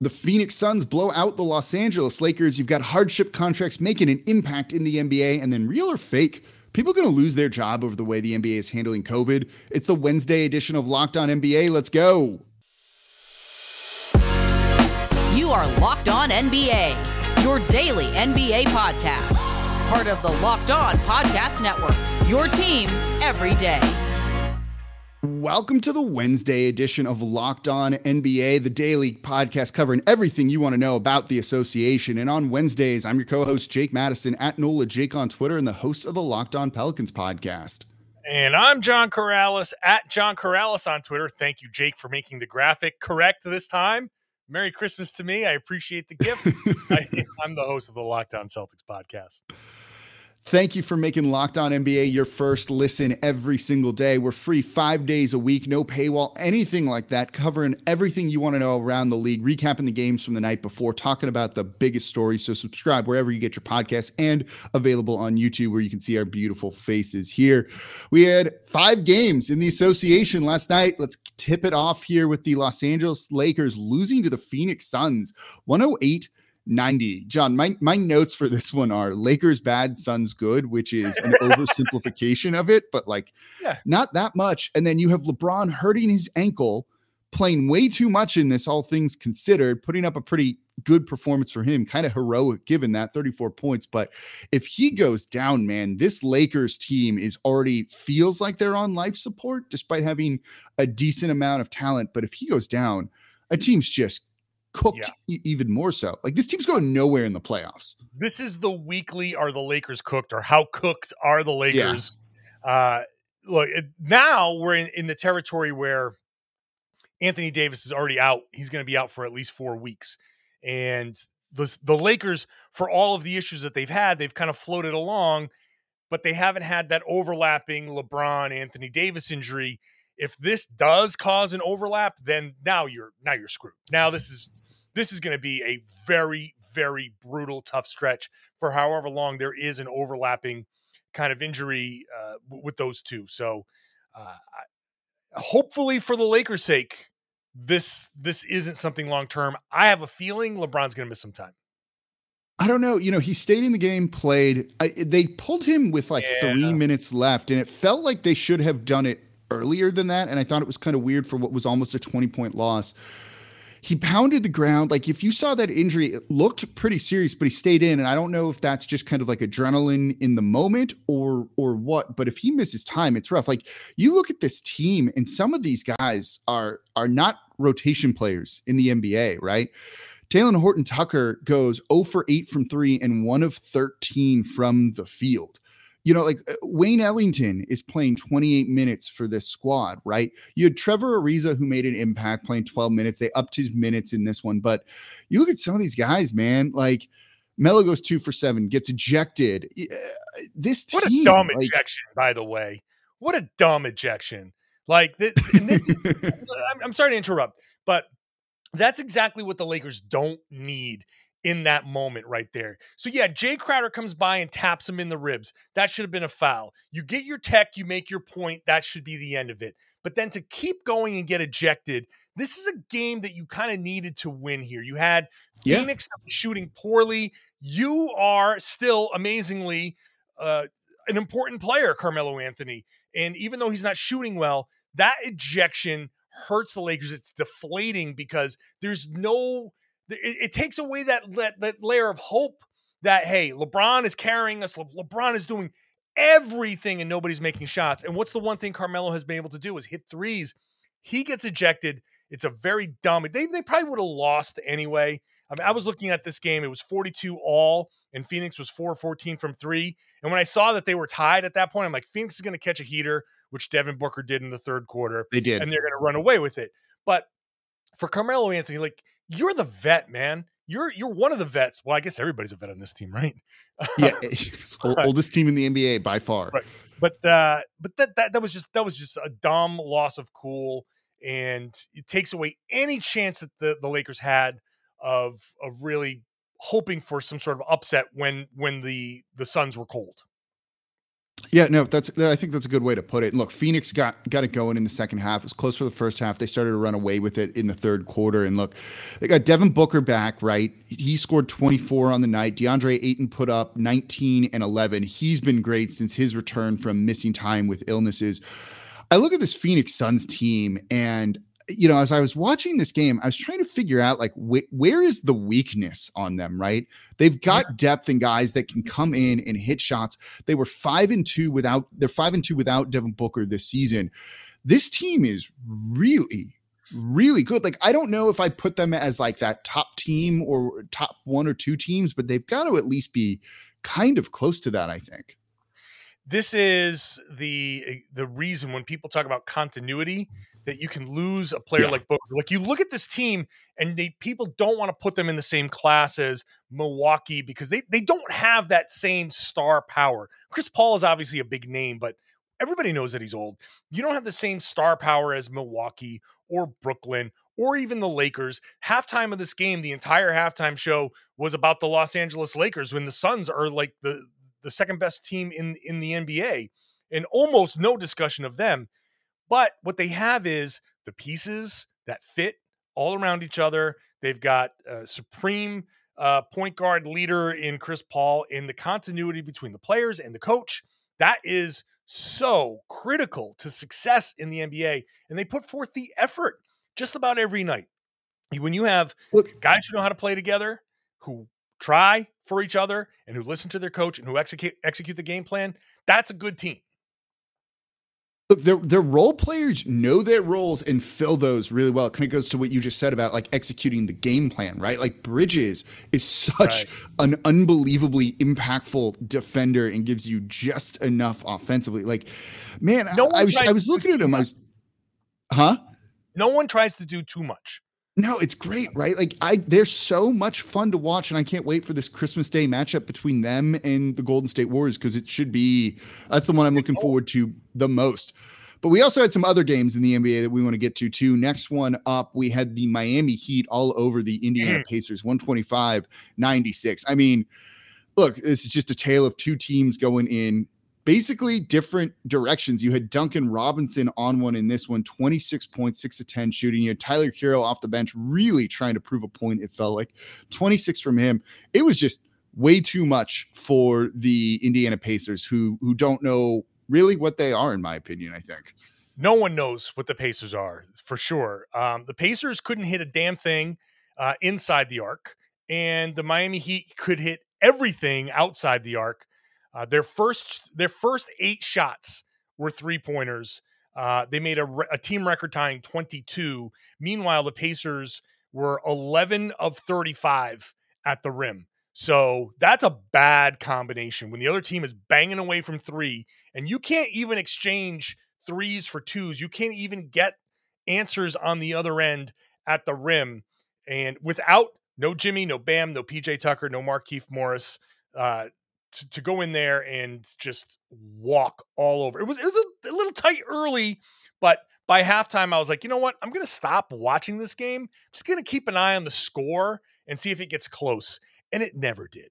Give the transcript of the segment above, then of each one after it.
The Phoenix Suns blow out the Los Angeles Lakers. You've got hardship contracts making an impact in the NBA, and then real or fake, people going to lose their job over the way the NBA is handling COVID. It's the Wednesday edition of Locked On NBA. Let's go. You are Locked On NBA, your daily NBA podcast, part of the Locked On Podcast Network. Your team every day. Welcome to the Wednesday edition of Locked On NBA, the daily podcast covering everything you want to know about the association. And on Wednesdays, I'm your co host, Jake Madison, at NOLA Jake on Twitter, and the host of the Locked On Pelicans podcast. And I'm John Karalis, at John Karalis on Twitter. Thank you, Jake, for making the graphic correct this time. Merry Christmas to me. I appreciate the gift. I, I'm the host of the Locked On Celtics podcast. Thank you for making Locked On NBA your first listen every single day. We're free five days a week, no paywall, anything like that, covering everything you want to know around the league, recapping the games from the night before, talking about the biggest stories. So subscribe wherever you get your podcasts and available on YouTube where you can see our beautiful faces here. We had five games in the association last night. Let's tip it off here with the Los Angeles Lakers losing to the Phoenix Suns 108 90. John, my, my notes for this one are Lakers bad, Suns good, which is an oversimplification of it, but like yeah. not that much. And then you have LeBron hurting his ankle, playing way too much in this, all things considered, putting up a pretty good performance for him, kind of heroic given that 34 points. But if he goes down, man, this Lakers team is already feels like they're on life support despite having a decent amount of talent. But if he goes down, a team's just cooked yeah. e- even more so. Like this team's going nowhere in the playoffs. This is the weekly are the Lakers cooked or how cooked are the Lakers? Yeah. Uh look, it, now we're in, in the territory where Anthony Davis is already out. He's going to be out for at least 4 weeks. And the the Lakers for all of the issues that they've had, they've kind of floated along, but they haven't had that overlapping LeBron Anthony Davis injury if this does cause an overlap, then now you're now you're screwed. Now this is this is going to be a very, very brutal, tough stretch for however long there is an overlapping kind of injury uh, with those two. So, uh, hopefully, for the Lakers' sake, this this isn't something long term. I have a feeling LeBron's going to miss some time. I don't know. You know, he stayed in the game, played. I, they pulled him with like yeah. three minutes left, and it felt like they should have done it earlier than that. And I thought it was kind of weird for what was almost a 20 point loss he pounded the ground. Like if you saw that injury, it looked pretty serious, but he stayed in. And I don't know if that's just kind of like adrenaline in the moment or or what. But if he misses time, it's rough. Like you look at this team, and some of these guys are are not rotation players in the NBA, right? Talen Horton Tucker goes 0 for 8 from three and one of 13 from the field you know, like uh, Wayne Ellington is playing 28 minutes for this squad, right? You had Trevor Ariza who made an impact playing 12 minutes. They upped his minutes in this one, but you look at some of these guys, man, like Melo goes two for seven, gets ejected. Uh, this team, what a dumb like, ejection, by the way. What a dumb ejection. Like this, this is, I'm, I'm sorry to interrupt, but that's exactly what the Lakers don't need in that moment right there. So yeah, Jae Crowder comes by and taps him in the ribs. That should have been a foul. You get your tech, you make your point, that should be the end of it. But then to keep going and get ejected, this is a game that you kind of needed to win here. You had yeah. Phoenix shooting poorly. You are still amazingly uh, an important player, Carmelo Anthony. And even though he's not shooting well, that ejection hurts the Lakers. It's deflating because there's no it, it takes away that, that that layer of hope that hey, LeBron is carrying us. Le- LeBron is doing everything and nobody's making shots. And what's the one thing Carmelo has been able to do is hit threes. He gets ejected. It's a very dumb. They they probably would have lost anyway. I mean, I was looking at this game. It was 42 all, and Phoenix was 4 14 from three. And when I saw that they were tied at that point, I'm like, Phoenix is going to catch a heater, which Devin Booker did in the third quarter. They did. And they're going to run away with it. But for Carmelo Anthony, like you're the vet, man. You're you're one of the vets. Well, I guess everybody's a vet on this team, right? yeah, oldest team in the NBA by far. Right. But uh, but that, that that was just that was just a dumb loss of cool, and it takes away any chance that the the Lakers had of of really hoping for some sort of upset when when the the Suns were cold. Yeah, no, that's I think that's a good way to put it. Look, Phoenix got got it going in the second half. It was close for the first half. They started to run away with it in the third quarter. And look, they got Devin Booker back, right? He scored 24 on the night. DeAndre Ayton put up 19 and 11. He's been great since his return from missing time with illnesses. I look at this Phoenix Suns team and you know, as I was watching this game, I was trying to figure out like wh- where is the weakness on them, right? They've got depth and guys that can come in and hit shots. They were five and two without they're five and two without Devin Booker this season. This team is really, really good. Like, I don't know if I put them as like that top team or top one or two teams, but they've got to at least be kind of close to that, I think this is the the reason when people talk about continuity that you can lose a player yeah. like Booker. Like you look at this team and they people don't want to put them in the same class as Milwaukee because they they don't have that same star power. Chris Paul is obviously a big name, but everybody knows that he's old. You don't have the same star power as Milwaukee or Brooklyn or even the Lakers. Halftime of this game, the entire halftime show was about the Los Angeles Lakers when the Suns are like the the second best team in in the NBA and almost no discussion of them. But what they have is the pieces that fit all around each other. They've got a supreme uh, point guard leader in Chris Paul in the continuity between the players and the coach. That is so critical to success in the NBA. And they put forth the effort just about every night. When you have Look, guys who know how to play together, who try for each other, and who listen to their coach and who execute execute the game plan, that's a good team. Look, their their role players know their roles and fill those really well. It kind of goes to what you just said about like executing the game plan, right? Like Bridges is such right. an unbelievably impactful defender and gives you just enough offensively. Like, man, no I, I was I was looking at him. I was, huh? No one tries to do too much. No, it's great, right? Like I they're so much fun to watch and I can't wait for this Christmas Day matchup between them and the Golden State Warriors because it should be that's the one I'm looking forward to the most. But we also had some other games in the NBA that we want to get to too. Next one up, we had the Miami Heat all over the Indiana mm. Pacers 125 96. I mean, look, this is just a tale of two teams going in basically different directions. You had Duncan Robinson on one in this one, 26 points, 6 to 10 shooting. You had Tyler Herro off the bench, really trying to prove a point. It felt like 26 from him. It was just way too much for the Indiana Pacers, who who don't know really what they are, in my opinion, I think. No one knows what the Pacers are for sure. Um, the Pacers couldn't hit a damn thing uh, inside the arc, and the Miami Heat could hit everything outside the arc. Uh, their first their first eight shots were three pointers. Uh, they made a, a team record tying 22. Meanwhile, the Pacers were 11 of 35 at the rim. So that's a bad combination when the other team is banging away from three and you can't even exchange threes for twos. You can't even get answers on the other end at the rim. And without no Jimmy, no Bam, no PJ Tucker, no Markieff Morris, uh, to, to go in there and just walk all over. It was it was a, a little tight early, but by halftime I was like, you know what? I'm gonna stop watching this game. I'm just gonna keep an eye on the score and see if it gets close. And it never did.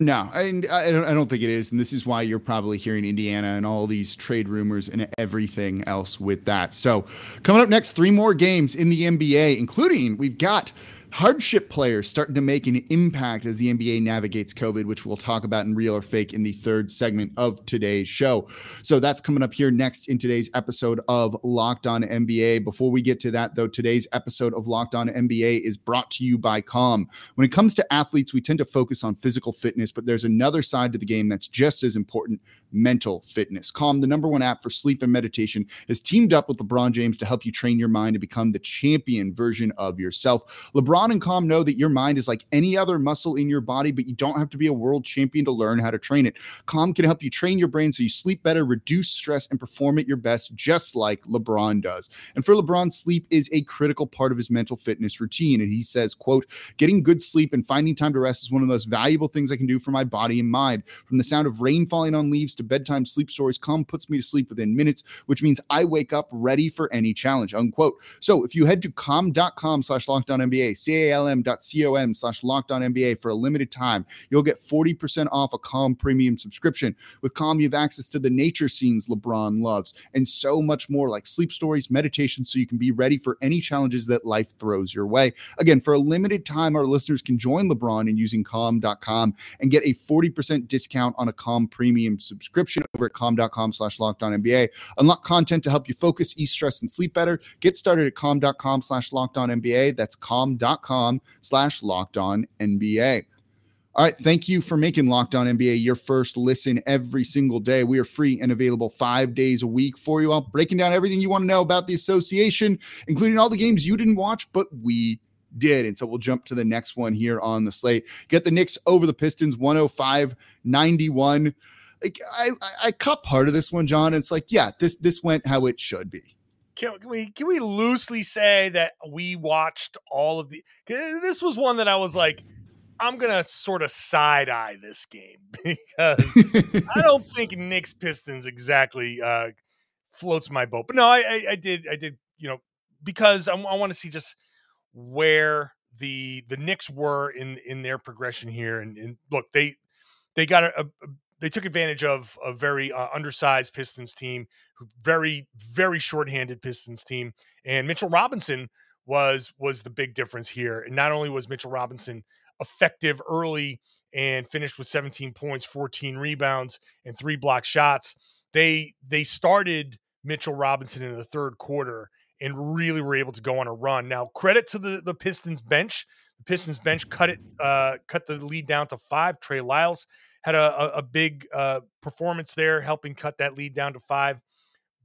No, I, I don't. I don't think it is, and this is why you're probably hearing Indiana and all these trade rumors and everything else with that. So, coming up next, three more games in the NBA, including we've got hardship players starting to make an impact as the NBA navigates COVID, which we'll talk about in real or fake in the third segment of today's show. So that's coming up here next in today's episode of Locked On NBA. Before we get to that, though, today's episode of Locked On NBA is brought to you by Calm. When it comes to athletes, we tend to focus on physical fitness, but there's another side to the game that's just as important mental fitness. Calm, the number one app for sleep and meditation, has teamed up with LeBron James to help you train your mind to become the champion version of yourself. LeBron and Calm know that your mind is like any other muscle in your body, but you don't have to be a world champion to learn how to train it. Calm can help you train your brain so you sleep better, reduce stress, and perform at your best, just like LeBron does. And for LeBron, sleep is a critical part of his mental fitness routine. And he says, quote, getting good sleep and finding time to rest is one of the most valuable things I can do for my body and mind. From the sound of rain falling on leaves to bedtime sleep stories, Calm puts me to sleep within minutes, which means I wake up ready for any challenge, unquote. So if you head to calm.com slash lockdown NBA, calm.com slash locked NBA for a limited time. You'll get 40% off a Calm premium subscription. With Calm, you have access to the nature scenes LeBron loves and so much more like sleep stories, meditation, so you can be ready for any challenges that life throws your way. Again, for a limited time, our listeners can join LeBron in using calm.com and get a 40% discount on a Calm premium subscription over at calm.com slash locked NBA. Unlock content to help you focus, ease stress, and sleep better. Get started at calm.com slash locked NBA. That's calm.com slash locked on NBA. All right. Thank you for making Locked On NBA your first listen every single day. We are free and available five days a week for you all, breaking down everything you want to know about the association, including all the games you didn't watch, but we did. And so we'll jump to the next one here on the slate. Get the Knicks over the Pistons 105 91. Like I, I, I cut part of this one, John. It's like, yeah, this this went how it should be. Can, can we can we loosely say that we watched all of the? This was one that I was like, I'm gonna sort of side eye this game because I don't think Knicks Pistons exactly uh, floats my boat. But no, I, I, I did I did you know because I, I want to see just where the the Knicks were in in their progression here. And, and look, they they got a, a, they took advantage of a very uh, undersized Pistons team, very very shorthanded Pistons team, and Mitchell Robinson was was the big difference here. And not only was Mitchell Robinson effective early and finished with 17 points, 14 rebounds, and three block shots. They they started Mitchell Robinson in the third quarter and really were able to go on a run. Now, credit to the the Pistons bench. The Pistons bench cut it uh, cut the lead down to five. Trey Lyles had a, a, a big uh, performance there, helping cut that lead down to five.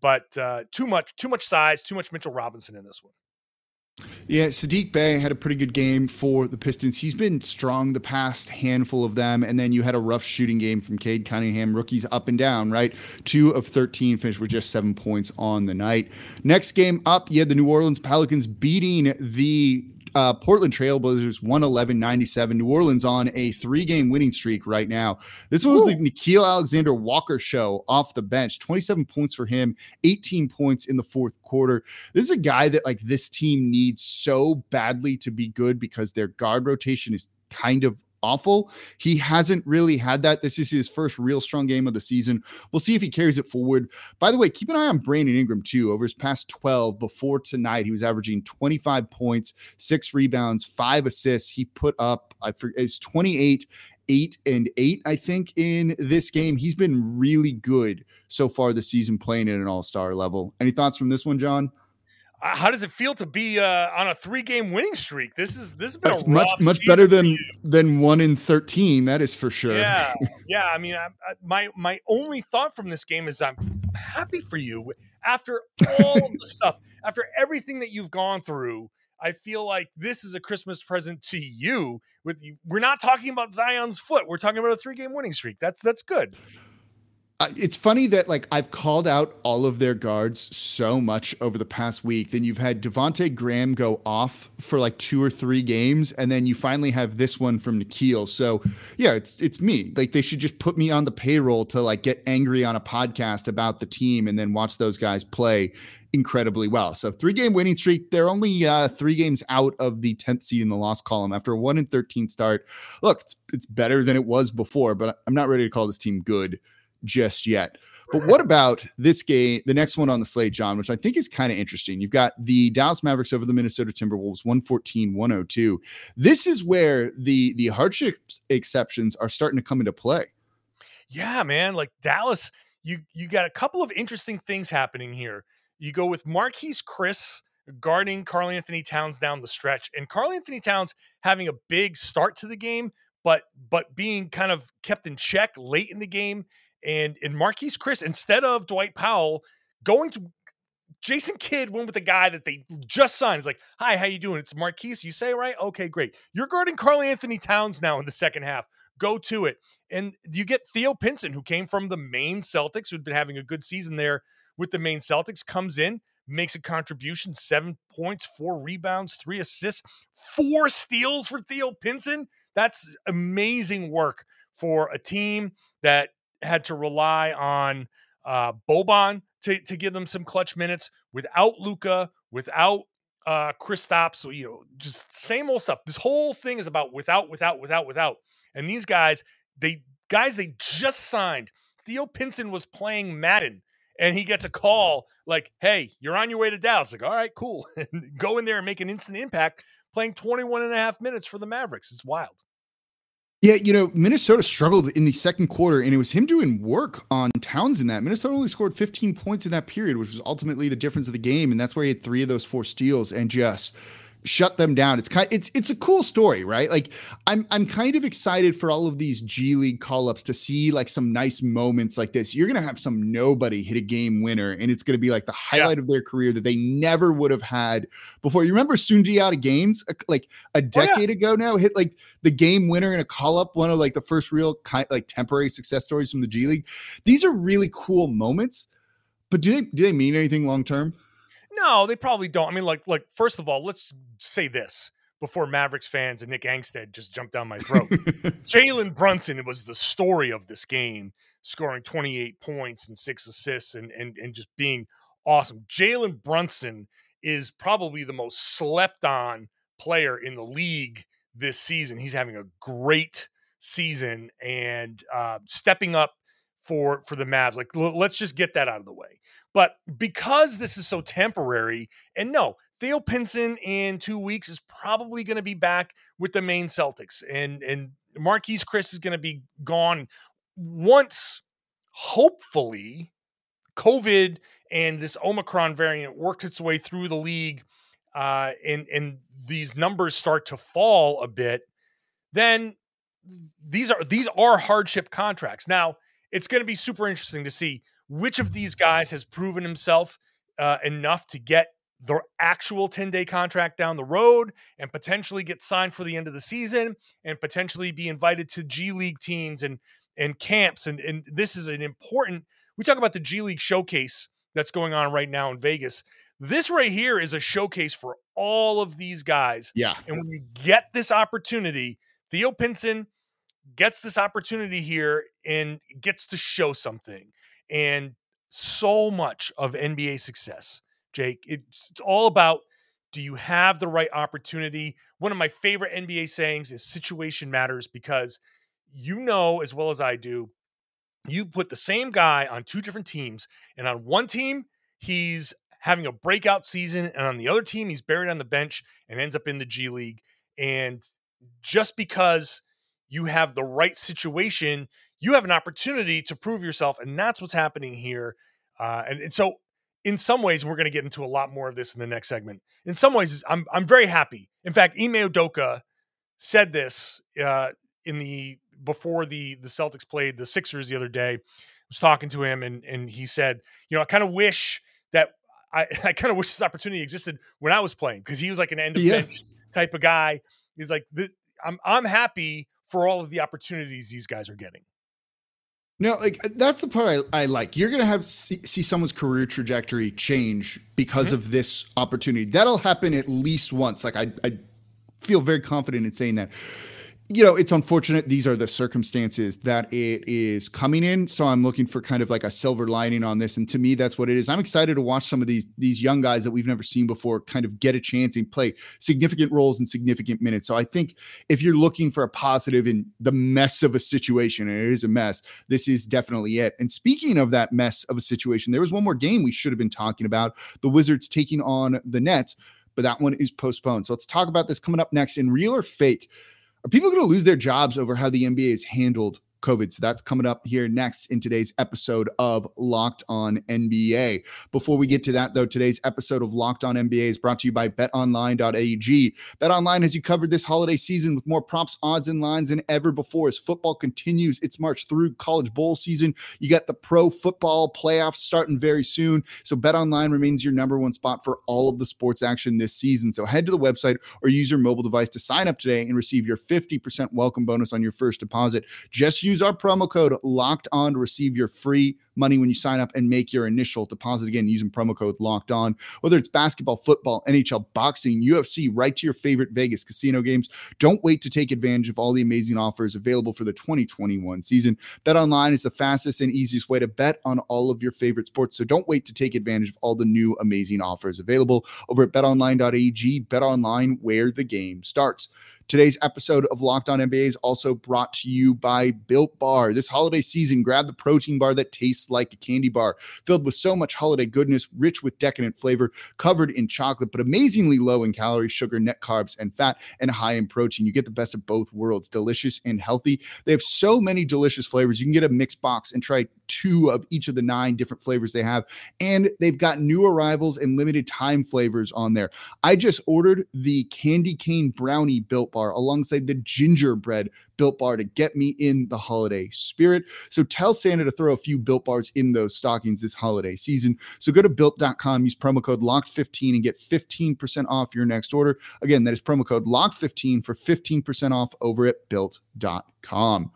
But uh, too much too much size, too much Mitchell Robinson in this one. Yeah, Sadiq Bey had a pretty good game for the Pistons. He's been strong the past handful of them. And then you had a rough shooting game from Cade Cunningham, rookies up and down, right? Two of 13 finished with just seven points on the night. Next game up, you had the New Orleans Pelicans beating the uh, Portland Trailblazers 111 97. New Orleans on a three game winning streak right now. This one was Ooh. the Nickeil Alexander Walker show off the bench. 27 points for him, 18 points in the fourth quarter. This is a guy that like this team needs so badly to be good because their guard rotation is kind of awful. He hasn't really had that. This is his first real strong game of the season. We'll see if he carries it forward. By the way, keep an eye on Brandon Ingram too. Over his past 12 before tonight, he was averaging 25 points, six rebounds, five assists. He put up, I forget, it's 28 eight and eight, I think, in this game. He's been really good so far this season playing at an all star level. Any thoughts from this one, John? Uh, how does it feel to be uh, on a three game winning streak? This is this has been That's much much better than than one in thirteen. That is for sure. Yeah, yeah. I mean, I, I, my my only thought from this game is I'm happy for you after all of the stuff, after everything that you've gone through. I feel like this is a Christmas present to you. With we're not talking about Zion's foot. We're talking about a three game winning streak. That's that's good it's funny that like I've called out all of their guards so much over the past week. Then you've had Devonte Graham go off for like two or three games, and then you finally have this one from Nickeil. So yeah, it's it's me. Like they should just put me on the payroll to like get angry on a podcast about the team and then watch those guys play incredibly well. So three game winning streak. They're only uh, three games out of the 10th seed in the loss column after a one in 13 start. Look, it's, it's better than it was before, but I'm not ready to call this team good just yet. But what about this game, the next one on the slate, John, which I think is kind of interesting? You've got the Dallas Mavericks over the Minnesota Timberwolves 114 102. This is where the the hardship exceptions are starting to come into play. Yeah, man. Like Dallas, you you got a couple of interesting things happening here. You go with Marquese Chriss guarding Karl Anthony Towns down the stretch, and Karl Anthony Towns having a big start to the game, but but being kind of kept in check late in the game and and Marquese Chriss instead of Dwight Powell going to Jason Kidd went with the guy that they just signed. It's like, hi, how you doing? It's Marquese. You say right? Okay, great. You're guarding Karl Anthony Towns now in the second half. Go to it. And you get Theo Pinson, who came from the Maine Celtics, who'd been having a good season there with the Maine Celtics, comes in, makes a contribution, seven points, four rebounds, three assists, four steals for Theo Pinson. That's amazing work for a team that had to rely on uh, Boban to, to give them some clutch minutes without Luka, without uh Kristaps, so you know, just same old stuff. This whole thing is about without, without, without, without. And these guys, they guys they just signed. Theo Pinson was playing Madden and he gets a call like, hey, you're on your way to Dallas. Like, all right, cool. Go in there and make an instant impact playing 21 and a half minutes for the Mavericks. It's wild. Yeah, you know, Minnesota struggled in the second quarter, and it was him doing work on Towns in that. Minnesota only scored 15 points in that period, which was ultimately the difference of the game. And that's where he had three of those four steals and just shut them down. It's kind it's it's a cool story, right? Like I'm I'm kind of excited for all of these G League call-ups to see like some nice moments like this. You're gonna have some nobody hit a game winner, and it's gonna be like the highlight yeah. of their career that they never would have had before. You remember Sundiata Gaines like a decade oh, yeah. ago now hit like the game winner in a call-up, one of like the first real kind like temporary success stories from the G League. These are really cool moments, but do they do they mean anything long term? No, they probably don't. I mean, like, like first of all, let's say this before Mavericks fans and Nick Angstadt just jumped down my throat. Jalen Brunson was the story of this game, scoring 28 points and six assists and and, and just being awesome. Jalen Brunson is probably the most slept on player in the league this season. He's having a great season and uh, stepping up for for the Mavs. Like, l- let's just get that out of the way. But because this is so temporary, and no, Theo Pinson in two weeks is probably going to be back with the Maine Celtics, and and Marquese Chriss is going to be gone once, hopefully, COVID and this Omicron variant works its way through the league, uh, and and these numbers start to fall a bit. Then these are these are hardship contracts. Now it's going to be super interesting to see which of these guys has proven himself uh, enough to get the actual 10 day contract down the road and potentially get signed for the end of the season and potentially be invited to G League teams and and camps and and this is an important we talk about the G League showcase that's going on right now in Vegas. This right here is a showcase for all of these guys. Yeah. And when you get this opportunity, Theo Pinson gets this opportunity here and gets to show something and so much of NBA success, Jake. It's, it's all about do you have the right opportunity? One of my favorite NBA sayings is situation matters because you know as well as I do, you put the same guy on two different teams, and on one team, he's having a breakout season, and on the other team, he's buried on the bench and ends up in the G League. And just because you have the right situation, you have an opportunity to prove yourself. And that's what's happening here. Uh, and, and so, in some ways, we're going to get into a lot more of this in the next segment. In some ways, I'm, I'm very happy. In fact, Ime Udoka said this uh, in the before the the Celtics played the Sixers the other day. I was talking to him, and and he said, you know, I kind of wish that I, I kind of wish this opportunity existed when I was playing because he was like an end of yeah. bench type of guy. He's like, I'm I'm happy for all of the opportunities these guys are getting. No, like that's the part I, I like. You're gonna have see, see someone's career trajectory change because mm-hmm. of this opportunity. That'll happen at least once. Like I, I feel very confident in saying that you know, it's unfortunate. These are the circumstances that it is coming in. So I'm looking for kind of like a silver lining on this. And to me, that's what it is. I'm excited to watch some of these these young guys that we've never seen before kind of get a chance and play significant roles in significant minutes. So I think if you're looking for a positive in the mess of a situation, and it is a mess, this is definitely it. And speaking of that mess of a situation, there was one more game we should have been talking about. The Wizards taking on the Nets, but that one is postponed. So let's talk about this coming up next in real or fake. Are people going to lose their jobs over how the NBA has handled COVID. So that's coming up here next in today's episode of Locked On NBA. Before we get to that, though, today's episode of Locked On NBA is brought to you by betonline.ag. BetOnline has you covered this holiday season with more props, odds, and lines than ever before as football continues its march through college bowl season. You got the pro football playoffs starting very soon. So BetOnline remains your number one spot for all of the sports action this season. So head to the website or use your mobile device to sign up today and receive your 50% welcome bonus on your first deposit. Just use our promo code locked on to receive your free money when you sign up and make your initial deposit again using promo code locked on. Whether it's basketball, football, NHL, boxing, UFC, right to your favorite Vegas casino games. Don't wait to take advantage of all the amazing offers available for the 2021 season. Bet online is the fastest and easiest way to bet on all of your favorite sports. So don't wait to take advantage of all the new amazing offers available over at betonline.ag. Bet online where the game starts. Today's episode of Locked On NBA is also brought to you by Built Bar. This holiday season, grab the protein bar that tastes like a candy bar, filled with so much holiday goodness, rich with decadent flavor, covered in chocolate, but amazingly low in calories, sugar, net carbs, and fat, and high in protein. You get the best of both worlds, delicious and healthy. They have so many delicious flavors. You can get a mixed box and try two of each of the nine different flavors they have. And they've got new arrivals and limited time flavors on there. I just ordered the candy cane brownie built bar alongside the gingerbread built bar to get me in the holiday spirit. So tell Santa to throw a few built bars in those stockings this holiday season. So go to built.com, use promo code locked15 and get 15% off your next order. Again, that is promo code locked15 for 15% off over at built.com.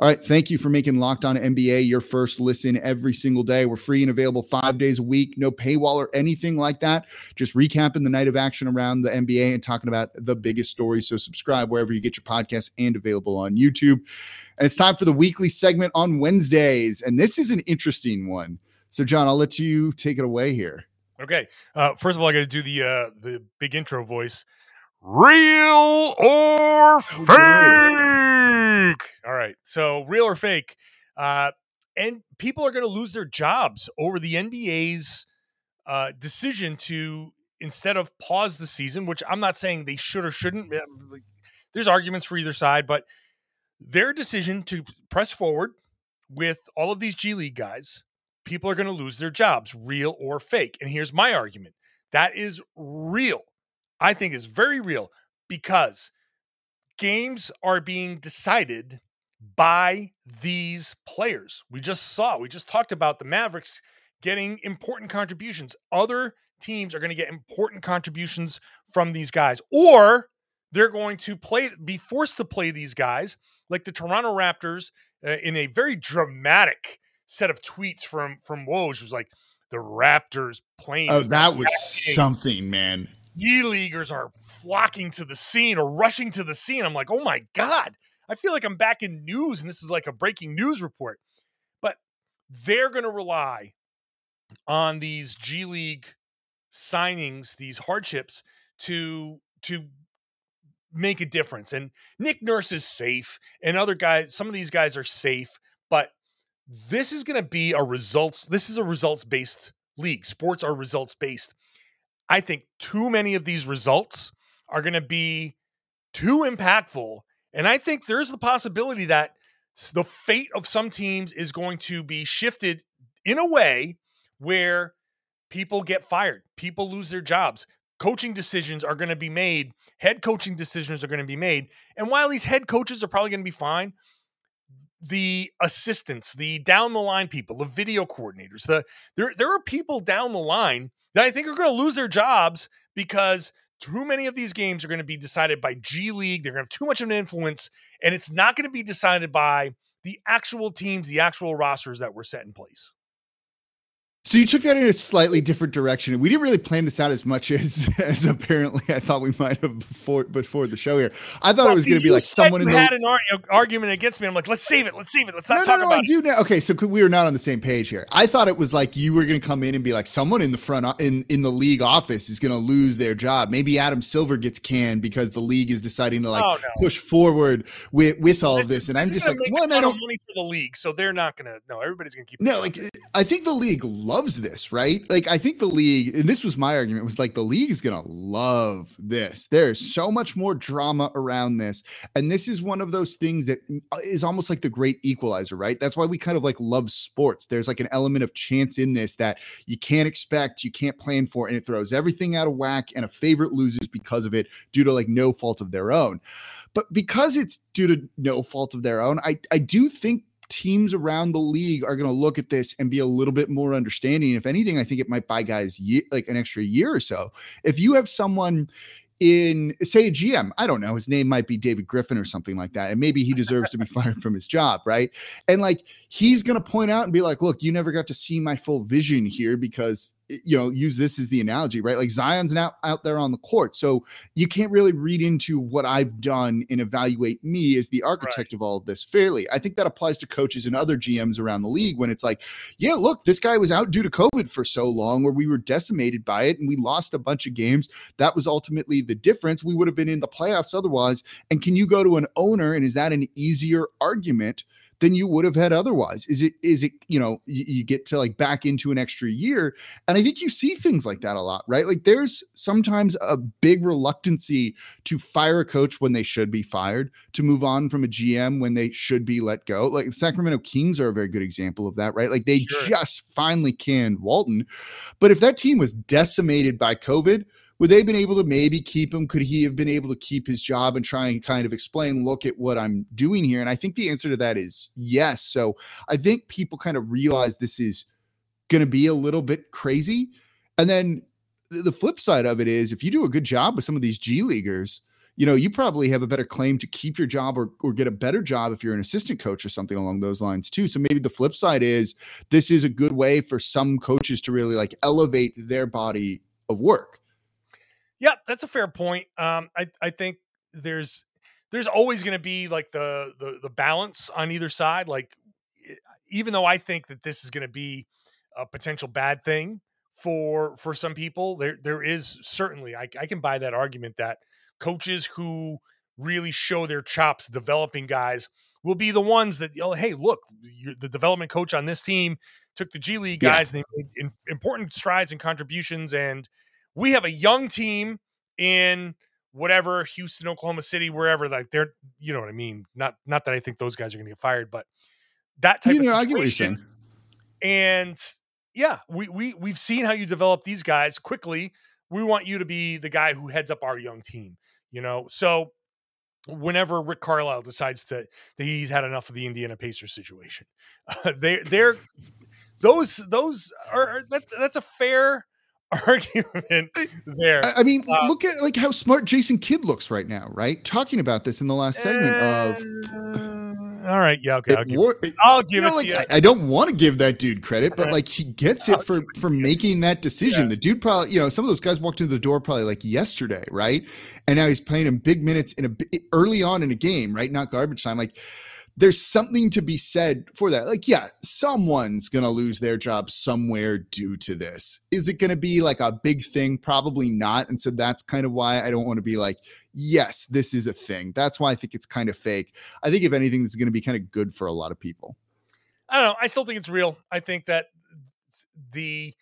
All right. Thank you for making Locked On NBA your first listen every single day. We're free and available five days a week, no paywall or anything like that. Just recapping the night of action around the NBA and talking about the biggest stories. So subscribe wherever you get your podcasts and available on YouTube. And it's time for the weekly segment on Wednesdays. And this is an interesting one. So, John, I'll let you take it away here. Okay. Uh, first of all, I got to do the uh, the big intro voice. Real or fake? All right. So, real or fake? Uh, and people are going to lose their jobs over the NBA's uh, decision to instead of pause the season, which I'm not saying they should or shouldn't. There's arguments for either side, but their decision to press forward with all of these G League guys, people are going to lose their jobs, real or fake. And here's my argument that is real. I think is very real because games are being decided by these players. We just saw, we just talked about the Mavericks getting important contributions. Other teams are going to get important contributions from these guys, or they're going to play, be forced to play these guys, like the Toronto Raptors, uh, in a very dramatic set of tweets from from Woj was like the Raptors playing. Oh, that was something, man. D leaguers are flocking to the scene or rushing to the scene. I'm like, oh my God, I feel like I'm back in news and this is like a breaking news report. But they're going to rely on these G League signings, these hardships to to make a difference. And Nick Nurse is safe, and other guys, some of these guys are safe, but this is going to be a results. This is a results based league. Sports are results based. I think too many of these results are going to be too impactful. And I think there's the possibility that the fate of some teams is going to be shifted in a way where people get fired, people lose their jobs, coaching decisions are going to be made, head coaching decisions are going to be made. And while these head coaches are probably going to be fine, the assistants, the down the line people, the video coordinators, the there there are people down the line that I think are going to lose their jobs because too many of these games are going to be decided by G League. They're going to have too much of an influence, and it's not going to be decided by the actual teams, the actual rosters that were set in place. So you took that in a slightly different direction. We didn't really plan this out as much as as apparently I thought we might have before before the show here. I thought well, it was going to be like someone in the had an ar- argument against me. I'm like, let's save it, let's save it, let's not no, talk no, no, about I do now. Okay, so we were not on the same page here. I thought it was like you were going to come in and be like, someone in the front uh, in in the league office is going to lose their job. Maybe Adam Silver gets canned because the league is deciding to like oh, push forward with with all this, of this. And I'm just like, one, I don't money for the league, so they're not going to. No, everybody's going to keep. No, like I think the league loves this, right? Like I think the league, and this was my argument, was like the league is gonna love this. There's so much more drama around this, and this is one of those things that uh, almost like the great equalizer, right? That's why we kind of like love sports. There's like an element of chance in this that you can't expect, you can't plan for, and it throws everything out of whack, and a favorite loses because of it due to like no fault of their own. But because it's due to no fault of their own, I I do think teams around the league are going to look at this and be a little bit more understanding. If anything, I think it might buy guys ye- like an extra year or so. If you have someone in say a GM, I don't know, his name might be David Griffin or something like that, and maybe he deserves to be fired from his job, right? And like he's going to point out and be like, look, you never got to see my full vision here because you know, use this as the analogy, right? Like Zion's now out there on the court. So you can't really read into what I've done and evaluate me as the architect right. of all of this fairly. I think that applies to coaches and other GMs around the league when it's like, yeah, look, this guy was out due to COVID for so long where we were decimated by it and we lost a bunch of games. That was ultimately the difference. We would have been in the playoffs otherwise. And can you go to an owner and is that an easier argument? Than you would have had otherwise. Is it is it you know you, you, get to like back into an extra year, and I think you see things like that a lot, right? Like there's sometimes a big reluctancy to fire a coach when they should be fired, to move on from a GM when they should be let go. Like the Sacramento Kings are a very good example of that, right? Like they sure. just finally canned Walton, but if that team was decimated by COVID would they have been able to maybe keep him? Could he have been able to keep his job and try and kind of explain, look at what I'm doing here? And I think the answer to that is yes. So I think people kind of realize this is going to be a little bit crazy. And then the flip side of it is if you do a good job with some of these G leaguers, you know, you probably have a better claim to keep your job or, or get a better job if you're an assistant coach or something along those lines too. So maybe the flip side is this is a good way for some coaches to really like elevate their body of work. Yeah, that's a fair point. Um, I I think there's there's always going to be like the, the the balance on either side. Like even though I think that this is going to be a potential bad thing for for some people, there there is certainly I, I can buy that argument that coaches who really show their chops developing guys will be the ones that oh hey look the development coach on this team took the G League guys yeah. and they made important strides and contributions and we have a young team in whatever Houston, Oklahoma City, wherever. Like they're, you know what I mean. Not not that I think those guys are going to get fired, but that type you know, of situation. And yeah, we we we've seen how you develop these guys quickly. We want you to be the guy who heads up our young team. You know, so whenever Rick Carlisle decides to that he's had enough of the Indiana Pacers situation, uh, they they're those those are that, that's a fair argument there. I mean, uh, look at like how smart Jason Kidd looks right now, right? Talking about this in the last segment uh, of. All right, yeah, okay, I'll give, war, it, I'll give it like, to you. I, I don't want to give that dude credit, but like he gets it for for making that decision. Yeah. The dude probably, you know, some of those guys walked into the door probably like yesterday, right? And now he's playing in big minutes in a early on in a game, right? Not garbage time, like there's something to be said for that. Like, yeah, someone's going to lose their job somewhere due to this. Is it going to be like a big thing? Probably not. And so that's kind of why I don't want to be like, yes, this is a thing. That's why I think it's kind of fake. I think if anything, this is going to be kind of good for a lot of people. I don't know. I still think it's real. I think that the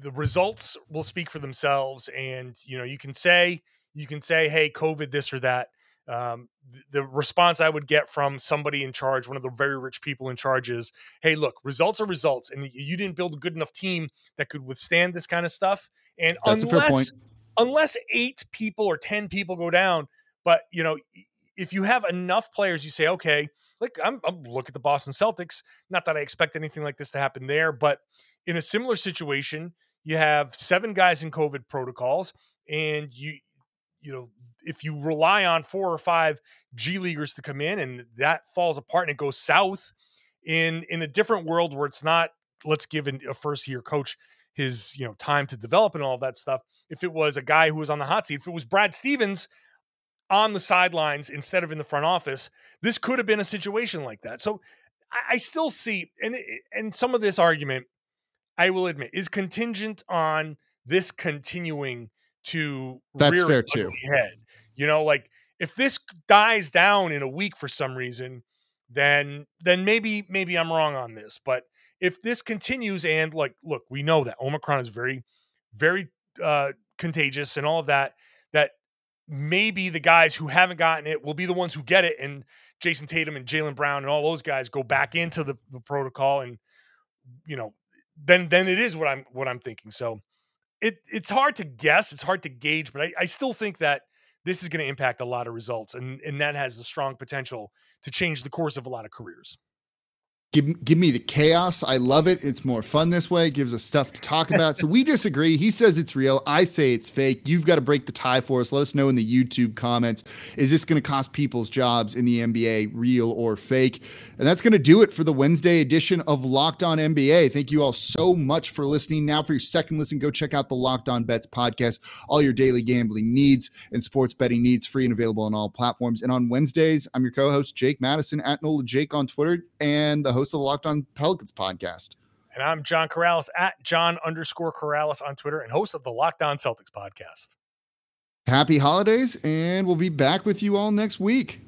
the results will speak for themselves and you know you can say you can say hey covid this or that um, the response I would get from somebody in charge, one of the very rich people in charge, is, "Hey, look, results are results, and you didn't build a good enough team that could withstand this kind of stuff. And That's unless unless eight people or ten people go down, but you know, if you have enough players, you say, okay, like I'm, I'm look at the Boston Celtics. Not that I expect anything like this to happen there, but in a similar situation, you have seven guys in COVID protocols, and you you know if you rely on four or five G leaguers to come in and that falls apart and it goes south in in a different world where it's not let's give a first year coach his you know time to develop and all of that stuff. If it was a guy who was on the hot seat, if it was Brad Stevens on the sidelines instead of in the front office, this could have been a situation like that. So I, I still see and and some of this argument, I will admit, is contingent on this continuing to that's fair too. Head. You know, like if this dies down in a week for some reason, then then maybe maybe I'm wrong on this. But if this continues and like look, we know that Omicron is very, very uh contagious and all of that, that maybe the guys who haven't gotten it will be the ones who get it and Jayson Tatum and Jaylen Brown and all those guys go back into the, the protocol and you know then then it is what I'm what I'm thinking. So it it's hard to guess, it's hard to gauge, but I, I still think that this is going to impact a lot of results and and that has the strong potential to change the course of a lot of careers give, give me the chaos. I love it. It's more fun this way. It gives us stuff to talk about. so we disagree. He says it's real. I say it's fake. You've got to break the tie for us. Let us know in the YouTube comments. Is this going to cost people's jobs in the NBA, real or fake? And that's going to do it for the Wednesday edition of Locked On NBA. Thank you all so much for listening. Now, for your second listen, go check out the Locked On Bets podcast. All your daily gambling needs and sports betting needs free and available on all platforms. And on Wednesdays, I'm your co host, Jake Madison, at NOLA Jake on Twitter, and the host of the Locked On Pelicans podcast. And I'm John Karalis at John underscore Karalis on Twitter and host of the Locked On Celtics podcast. Happy holidays, and we'll be back with you all next week.